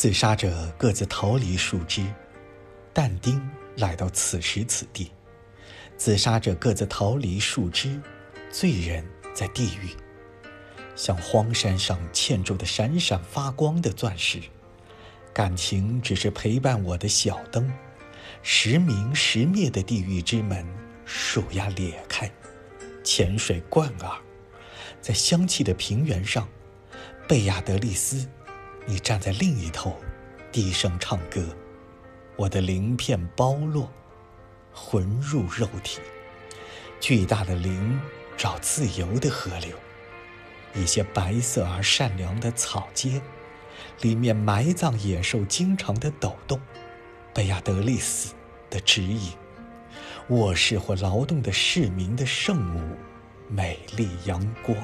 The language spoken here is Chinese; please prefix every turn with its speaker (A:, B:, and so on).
A: 自杀者各自逃离树枝，但丁来到此时此地。自杀者各自逃离树枝，罪人在地狱，像荒山上嵌住的闪闪发光的钻石。感情只是陪伴我的小灯，时明时灭的地狱之门，树丫裂开，浅水贯耳，在香气的平原上，贝亚德利斯。你站在另一头，低声唱歌，我的鳞片剥落，魂入肉体。巨大的灵找自由的河流，一些白色而善良的草街，里面埋葬野兽经常的抖动。贝亚德利斯的指引，卧室或劳动的市民的圣母，美丽阳光。